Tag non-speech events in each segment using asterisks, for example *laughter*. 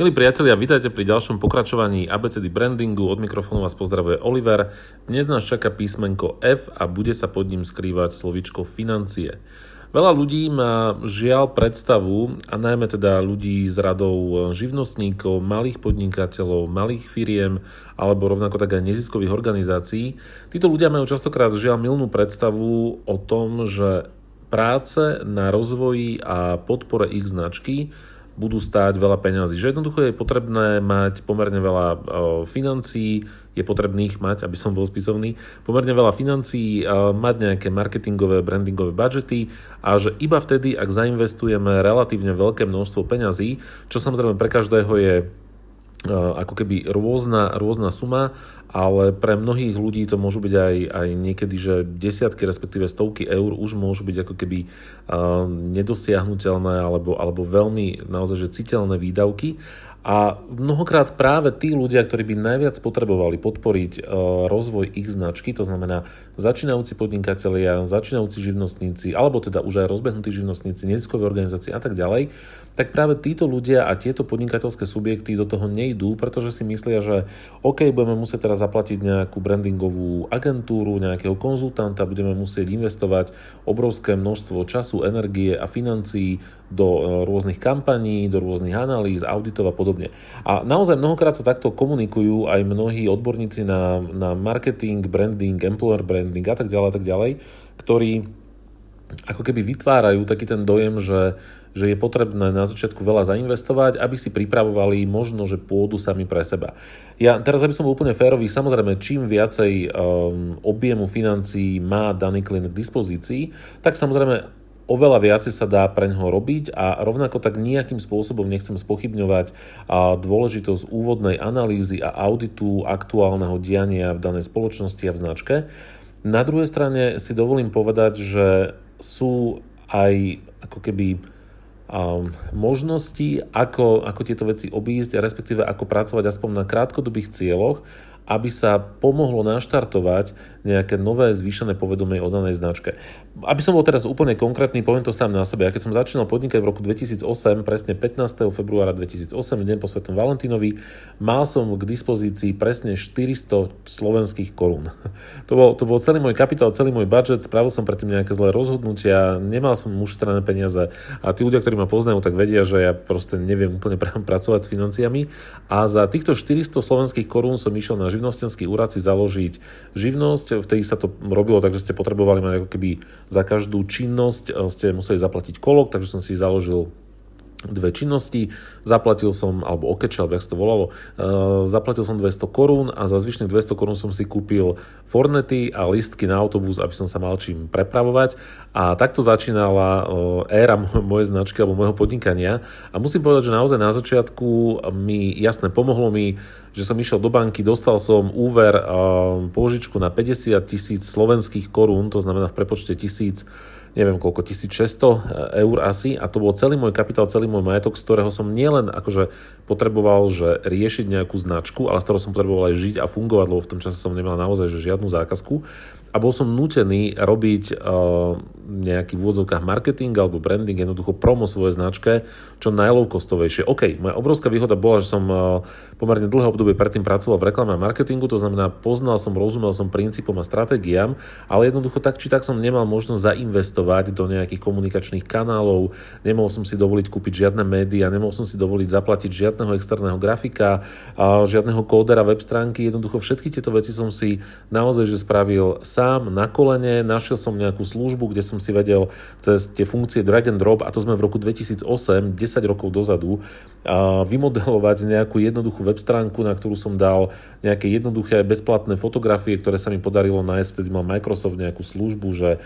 Milí priatelia, vítajte pri ďalšom pokračovaní ABCD brandingu. Od mikrofónu vás pozdravuje Oliver. Dnes nás čaká písmenko F a bude sa pod ním skrývať slovičko financie. Veľa ľudí má žiaľ predstavu, a najmä teda ľudí z radou živnostníkov, malých podnikateľov, malých firiem alebo rovnako tak aj neziskových organizácií. Títo ľudia majú častokrát žiaľ milnú predstavu o tom, že práce na rozvoji a podpore ich značky budú stáť veľa peňazí. Že jednoducho je potrebné mať pomerne veľa financií, je potrebných mať, aby som bol spisovný, pomerne veľa financií, uh, mať nejaké marketingové, brandingové budžety a že iba vtedy, ak zainvestujeme relatívne veľké množstvo peňazí, čo samozrejme pre každého je ako keby rôzna, rôzna suma, ale pre mnohých ľudí to môžu byť aj, aj niekedy, že desiatky, respektíve stovky eur už môžu byť ako keby uh, nedosiahnutelné alebo, alebo veľmi naozaj že citeľné výdavky. A mnohokrát práve tí ľudia, ktorí by najviac potrebovali podporiť e, rozvoj ich značky, to znamená začínajúci podnikatelia, začínajúci živnostníci, alebo teda už aj rozbehnutí živnostníci, neziskové organizácie a tak ďalej, tak práve títo ľudia a tieto podnikateľské subjekty do toho nejdú, pretože si myslia, že OK, budeme musieť teraz zaplatiť nejakú brandingovú agentúru, nejakého konzultanta, budeme musieť investovať obrovské množstvo času, energie a financií do e, rôznych kampaní, do rôznych analýz, auditov a podobne. A naozaj mnohokrát sa takto komunikujú aj mnohí odborníci na, na marketing, branding, employer branding a tak ďalej, a tak ďalej, ktorí ako keby vytvárajú taký ten dojem, že, že je potrebné na začiatku veľa zainvestovať, aby si pripravovali možno, že pôdu sami pre seba. Ja teraz, aby som bol úplne férový, samozrejme, čím viacej um, objemu financií má daný klient k dispozícii, tak samozrejme oveľa viacej sa dá pre ňoho robiť a rovnako tak nejakým spôsobom nechcem spochybňovať dôležitosť úvodnej analýzy a auditu aktuálneho diania v danej spoločnosti a v značke. Na druhej strane si dovolím povedať, že sú aj ako keby um, možnosti, ako, ako tieto veci obísť, respektíve ako pracovať aspoň na krátkodobých cieľoch aby sa pomohlo naštartovať nejaké nové zvýšené povedomie o danej značke. Aby som bol teraz úplne konkrétny, poviem to sám na sebe. Ja keď som začínal podnikať v roku 2008, presne 15. februára 2008, deň po Svetom Valentínovi, mal som k dispozícii presne 400 slovenských korún. *laughs* To bol, to bol celý môj kapitál, celý môj budget, spravil som predtým nejaké zlé rozhodnutia, nemal som ušetrené peniaze a tí ľudia, ktorí ma poznajú, tak vedia, že ja proste neviem úplne pracovať s financiami a za týchto 400 slovenských korún som išiel na živnostenský úrad si založiť živnosť. Vtedy sa to robilo tak, že ste potrebovali mať ako keby za každú činnosť eh, ste museli zaplatiť kolok, takže som si založil dve činnosti, zaplatil som, alebo okeč, alebo jak to volalo, uh, zaplatil som 200 korún a za zvyšných 200 korún som si kúpil fornety a listky na autobus, aby som sa mal čím prepravovať. A takto začínala uh, éra mojej značky alebo môjho podnikania. A musím povedať, že naozaj na začiatku mi jasne pomohlo mi, že som išiel do banky, dostal som úver, uh, pôžičku na 50 tisíc slovenských korún, to znamená v prepočte tisíc neviem koľko, 1600 eur asi. A to bol celý môj kapitál, celý môj majetok, z ktorého som nielen akože potreboval že riešiť nejakú značku, ale z ktorého som potreboval aj žiť a fungovať, lebo v tom čase som nemal naozaj že žiadnu zákazku. A bol som nutený robiť nejaký v úvodzovkách marketing alebo branding, jednoducho promo svojej značke, čo najlow-costovejšie. OK, moja obrovská výhoda bola, že som uh, pomerne dlhé obdobie predtým pracoval v reklame a marketingu, to znamená, poznal som, rozumel som princípom a stratégiám, ale jednoducho tak či tak som nemal možnosť zainvestovať do nejakých komunikačných kanálov, nemohol som si dovoliť kúpiť žiadne médiá, nemohol som si dovoliť zaplatiť žiadneho externého grafika, žiadneho kódera web stránky, jednoducho všetky tieto veci som si naozaj že spravil sám na kolene, našiel som nejakú službu, kde som si vedel cez tie funkcie drag and drop, a to sme v roku 2008, 10 rokov dozadu, vymodelovať nejakú jednoduchú web stránku, na ktorú som dal nejaké jednoduché bezplatné fotografie, ktoré sa mi podarilo nájsť. Vtedy mal Microsoft nejakú službu, že e,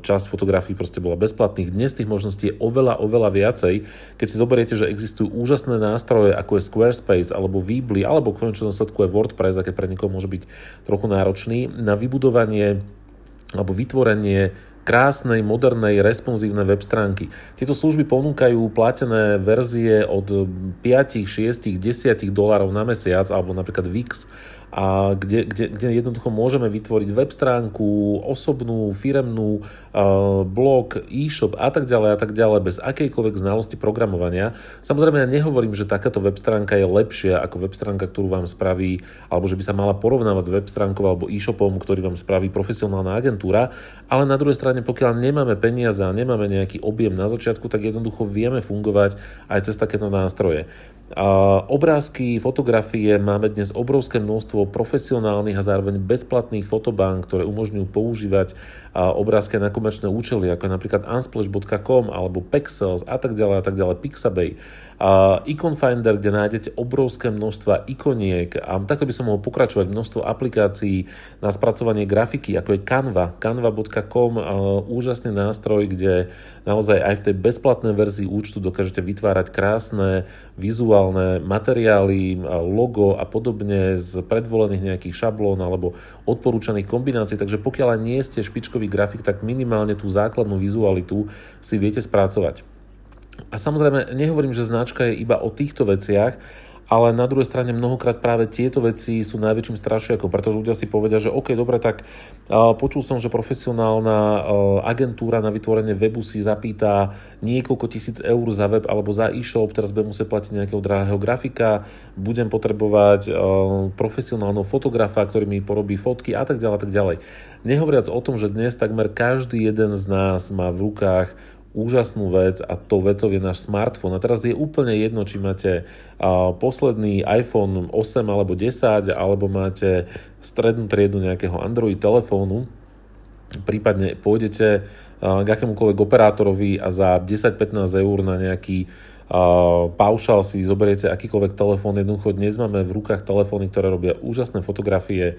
časť fotografií proste bola bezplatných. Dnes tých možností je oveľa, oveľa viacej. Keď si zoberiete, že existujú úžasné nástroje, ako je Squarespace, alebo Weebly, alebo v konečnom sledku je WordPress, aké pre niekoho môže byť trochu náročný, na vybudovanie alebo vytvorenie krásnej, modernej, responsívnej web stránky. Tieto služby ponúkajú platené verzie od 5, 6, 10 dolárov na mesiac, alebo napríklad Wix a kde, kde, kde jednoducho môžeme vytvoriť web stránku, osobnú, firemnú, blog, e-shop a tak ďalej a tak ďalej bez akejkoľvek znalosti programovania. Samozrejme ja nehovorím, že takáto web stránka je lepšia ako web stránka, ktorú vám spraví, alebo že by sa mala porovnávať s web stránkou alebo e-shopom, ktorý vám spraví profesionálna agentúra, ale na druhej strane, pokiaľ nemáme peniaze a nemáme nejaký objem na začiatku, tak jednoducho vieme fungovať aj cez takéto nástroje. Obrázky, fotografie, máme dnes obrovské množstvo profesionálnych a zároveň bezplatných fotobank, ktoré umožňujú používať obrázky na komerčné účely, ako napríklad unsplash.com alebo Pexels a tak ďalej a tak ďalej, Pixabay. Icon Finder, kde nájdete obrovské množstva ikoniek a takto by som mohol pokračovať množstvo aplikácií na spracovanie grafiky, ako je Canva, canva.com, úžasný nástroj, kde naozaj aj v tej bezplatnej verzii účtu dokážete vytvárať krásne vizuálne materiály, logo a podobne z predvolených nejakých šablón alebo odporúčaných kombinácií, takže pokiaľ nie ste špičkový grafik, tak minimálne tú základnú vizualitu si viete spracovať. A samozrejme, nehovorím, že značka je iba o týchto veciach, ale na druhej strane mnohokrát práve tieto veci sú najväčším strašiakom, pretože ľudia si povedia, že OK, dobre, tak počul som, že profesionálna agentúra na vytvorenie webu si zapýta niekoľko tisíc eur za web alebo za e-shop, teraz budem musieť platiť nejakého drahého grafika, budem potrebovať profesionálneho fotografa, ktorý mi porobí fotky a tak ďalej a tak ďalej. Nehovoriac o tom, že dnes takmer každý jeden z nás má v rukách úžasnú vec a tou vecou je náš smartfón. A teraz je úplne jedno, či máte posledný iPhone 8 alebo 10, alebo máte strednú triedu nejakého Android telefónu, prípadne pôjdete k akémukoľvek operátorovi a za 10-15 eur na nejaký paušal si zoberiete akýkoľvek telefón. Jednoducho dnes máme v rukách telefóny, ktoré robia úžasné fotografie,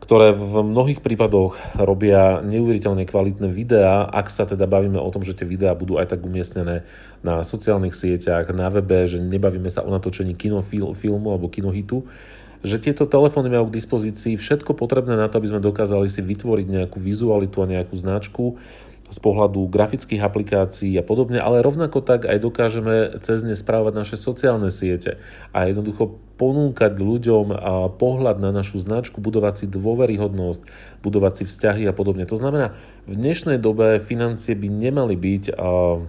ktoré v mnohých prípadoch robia neuveriteľne kvalitné videá, ak sa teda bavíme o tom, že tie videá budú aj tak umiestnené na sociálnych sieťach, na webe, že nebavíme sa o natočení kinofilmu alebo kinohitu, že tieto telefóny majú k dispozícii všetko potrebné na to, aby sme dokázali si vytvoriť nejakú vizualitu a nejakú značku, z pohľadu grafických aplikácií a podobne, ale rovnako tak aj dokážeme cez ne správať naše sociálne siete a jednoducho ponúkať ľuďom pohľad na našu značku, budovať si dôveryhodnosť, budovať si vzťahy a podobne. To znamená, v dnešnej dobe financie by nemali byť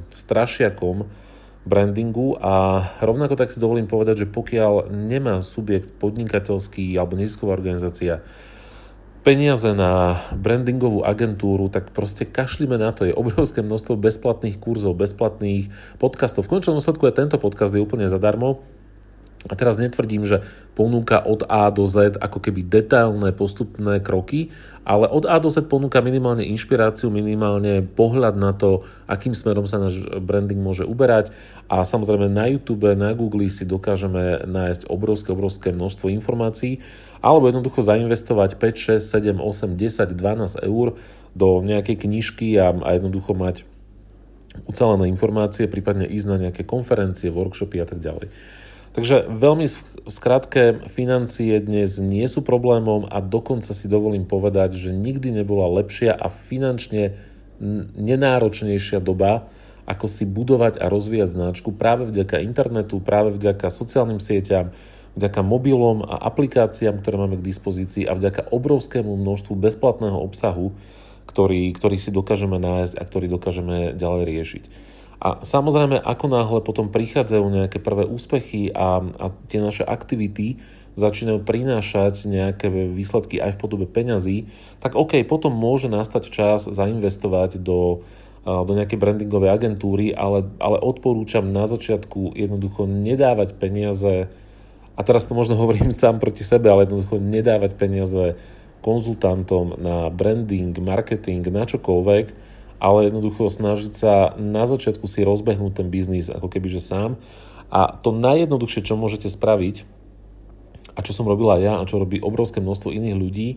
strašiakom brandingu a rovnako tak si dovolím povedať, že pokiaľ nemá subjekt podnikateľský alebo nezisková organizácia peniaze na brandingovú agentúru, tak proste kašlíme na to. Je obrovské množstvo bezplatných kurzov, bezplatných podcastov. V končnom dôsledku je tento podcast je úplne zadarmo. A teraz netvrdím, že ponúka od A do Z ako keby detailné postupné kroky, ale od A do Z ponúka minimálne inšpiráciu, minimálne pohľad na to, akým smerom sa náš branding môže uberať. A samozrejme na YouTube, na Google si dokážeme nájsť obrovské, obrovské množstvo informácií, alebo jednoducho zainvestovať 5, 6, 7, 8, 10, 12 eur do nejakej knižky a, a jednoducho mať ucelené informácie, prípadne ísť na nejaké konferencie, workshopy a tak ďalej. Takže veľmi v financie dnes nie sú problémom a dokonca si dovolím povedať, že nikdy nebola lepšia a finančne nenáročnejšia doba, ako si budovať a rozvíjať značku práve vďaka internetu, práve vďaka sociálnym sieťam, vďaka mobilom a aplikáciám, ktoré máme k dispozícii a vďaka obrovskému množstvu bezplatného obsahu, ktorý, ktorý si dokážeme nájsť a ktorý dokážeme ďalej riešiť. A samozrejme, ako náhle potom prichádzajú nejaké prvé úspechy a, a tie naše aktivity začínajú prinášať nejaké výsledky aj v podobe peňazí, tak OK, potom môže nastať čas zainvestovať do, do nejakej brandingovej agentúry, ale, ale odporúčam na začiatku jednoducho nedávať peniaze, a teraz to možno hovorím sám proti sebe, ale jednoducho nedávať peniaze konzultantom na branding, marketing, na čokoľvek, ale jednoducho snažiť sa na začiatku si rozbehnúť ten biznis ako keby že sám. A to najjednoduchšie, čo môžete spraviť, a čo som robila ja a čo robí obrovské množstvo iných ľudí,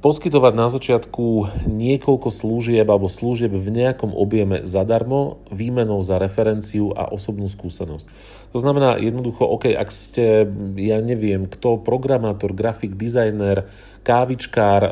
poskytovať na začiatku niekoľko služieb alebo služieb v nejakom objeme zadarmo, výmenou za referenciu a osobnú skúsenosť. To znamená jednoducho, OK, ak ste, ja neviem, kto, programátor, grafik, dizajner, kávičkár,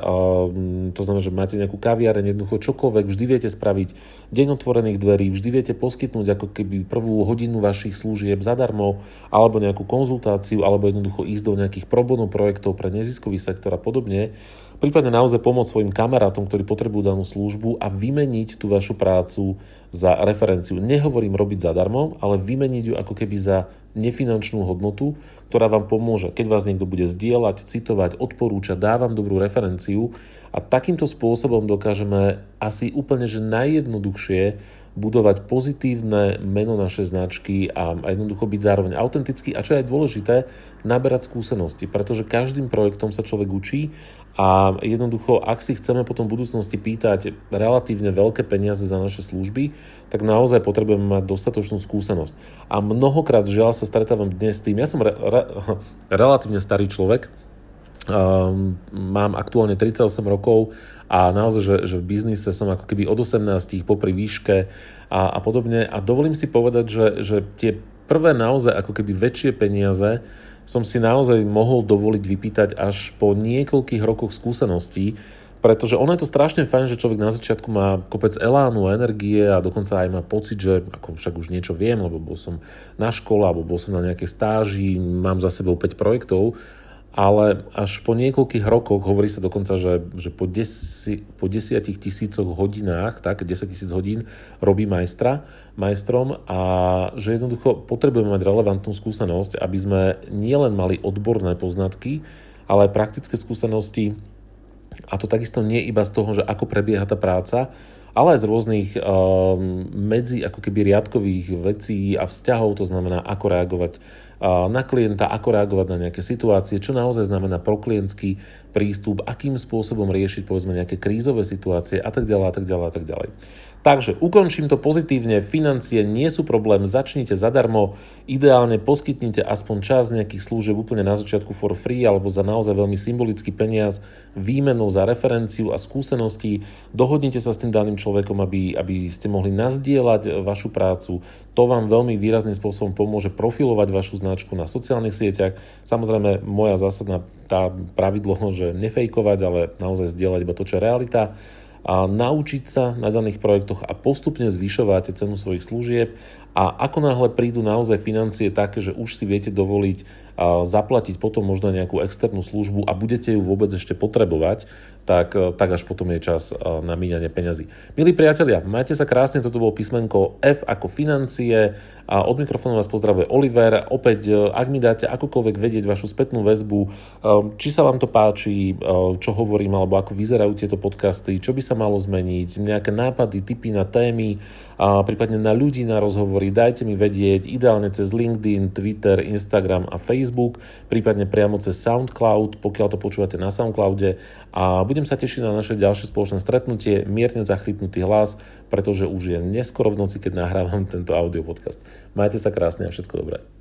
to znamená, že máte nejakú kaviareň, jednoducho čokoľvek, vždy viete spraviť deň otvorených dverí, vždy viete poskytnúť ako keby prvú hodinu vašich služieb zadarmo, alebo nejakú konzultáciu, alebo jednoducho ísť do nejakých probono projektov pre neziskový sektor a podobne prípadne naozaj pomôcť svojim kamarátom, ktorí potrebujú danú službu a vymeniť tú vašu prácu za referenciu. Nehovorím robiť zadarmo, ale vymeniť ju ako keby za nefinančnú hodnotu, ktorá vám pomôže. Keď vás niekto bude zdieľať, citovať, odporúčať, dávam dobrú referenciu a takýmto spôsobom dokážeme asi úplne že najjednoduchšie budovať pozitívne meno našej značky a jednoducho byť zároveň autentický a čo je aj dôležité, naberať skúsenosti, pretože každým projektom sa človek učí a jednoducho, ak si chceme potom v budúcnosti pýtať relatívne veľké peniaze za naše služby, tak naozaj potrebujeme mať dostatočnú skúsenosť. A mnohokrát žiaľ sa stretávam dnes s tým, ja som re, re, *laughs* relatívne starý človek, um, mám aktuálne 38 rokov a naozaj, že, že v biznise som ako keby od 18 popri výške a, a podobne. A dovolím si povedať, že, že tie prvé naozaj ako keby väčšie peniaze som si naozaj mohol dovoliť vypýtať až po niekoľkých rokoch skúseností, pretože ono je to strašne fajn, že človek na začiatku má kopec elánu a energie a dokonca aj má pocit, že ako však už niečo viem, lebo bol som na škole alebo bol som na nejakej stáži, mám za sebou 5 projektov ale až po niekoľkých rokoch, hovorí sa dokonca, že, že po, desi, po desiatich tisícoch hodinách, tak, 10 tisíc hodín robí majstra, majstrom a že jednoducho potrebujeme mať relevantnú skúsenosť, aby sme nielen mali odborné poznatky, ale aj praktické skúsenosti. A to takisto nie iba z toho, že ako prebieha tá práca, ale aj z rôznych um, medzi ako keby riadkových vecí a vzťahov, to znamená ako reagovať na klienta, ako reagovať na nejaké situácie, čo naozaj znamená proklientský prístup, akým spôsobom riešiť povedzme nejaké krízové situácie a tak ďalej a tak ďalej a tak ďalej. Takže ukončím to pozitívne, financie nie sú problém, začnite zadarmo, ideálne poskytnite aspoň čas nejakých služieb úplne na začiatku for free alebo za naozaj veľmi symbolický peniaz výmenou za referenciu a skúsenosti, dohodnite sa s tým daným človekom, aby, aby ste mohli nazdieľať vašu prácu, to vám veľmi výrazným spôsobom pomôže profilovať vašu značku na sociálnych sieťach. Samozrejme, moja zásadná tá pravidlo, *laughs* že nefejkovať, ale naozaj zdieľať iba to, čo je realita a naučiť sa na daných projektoch a postupne zvyšovať cenu svojich služieb a ako náhle prídu naozaj financie také, že už si viete dovoliť zaplatiť potom možno nejakú externú službu a budete ju vôbec ešte potrebovať, tak, tak až potom je čas na míňanie peňazí. Milí priatelia, majte sa krásne, toto bolo písmenko F ako financie a od mikrofónu vás pozdravuje Oliver. Opäť, ak mi dáte akokoľvek vedieť vašu spätnú väzbu, či sa vám to páči, čo hovorím, alebo ako vyzerajú tieto podcasty, čo by sa malo zmeniť, nejaké nápady, tipy na témy, a prípadne na ľudí na rozhovory, dajte mi vedieť, ideálne cez LinkedIn, Twitter, Instagram a Facebook, prípadne priamo cez SoundCloud, pokiaľ to počúvate na SoundCloude a budem sa tešiť na naše ďalšie spoločné stretnutie, mierne zachrypnutý hlas, pretože už je neskoro v noci, keď nahrávam tento audio podcast. Majte sa krásne a všetko dobré.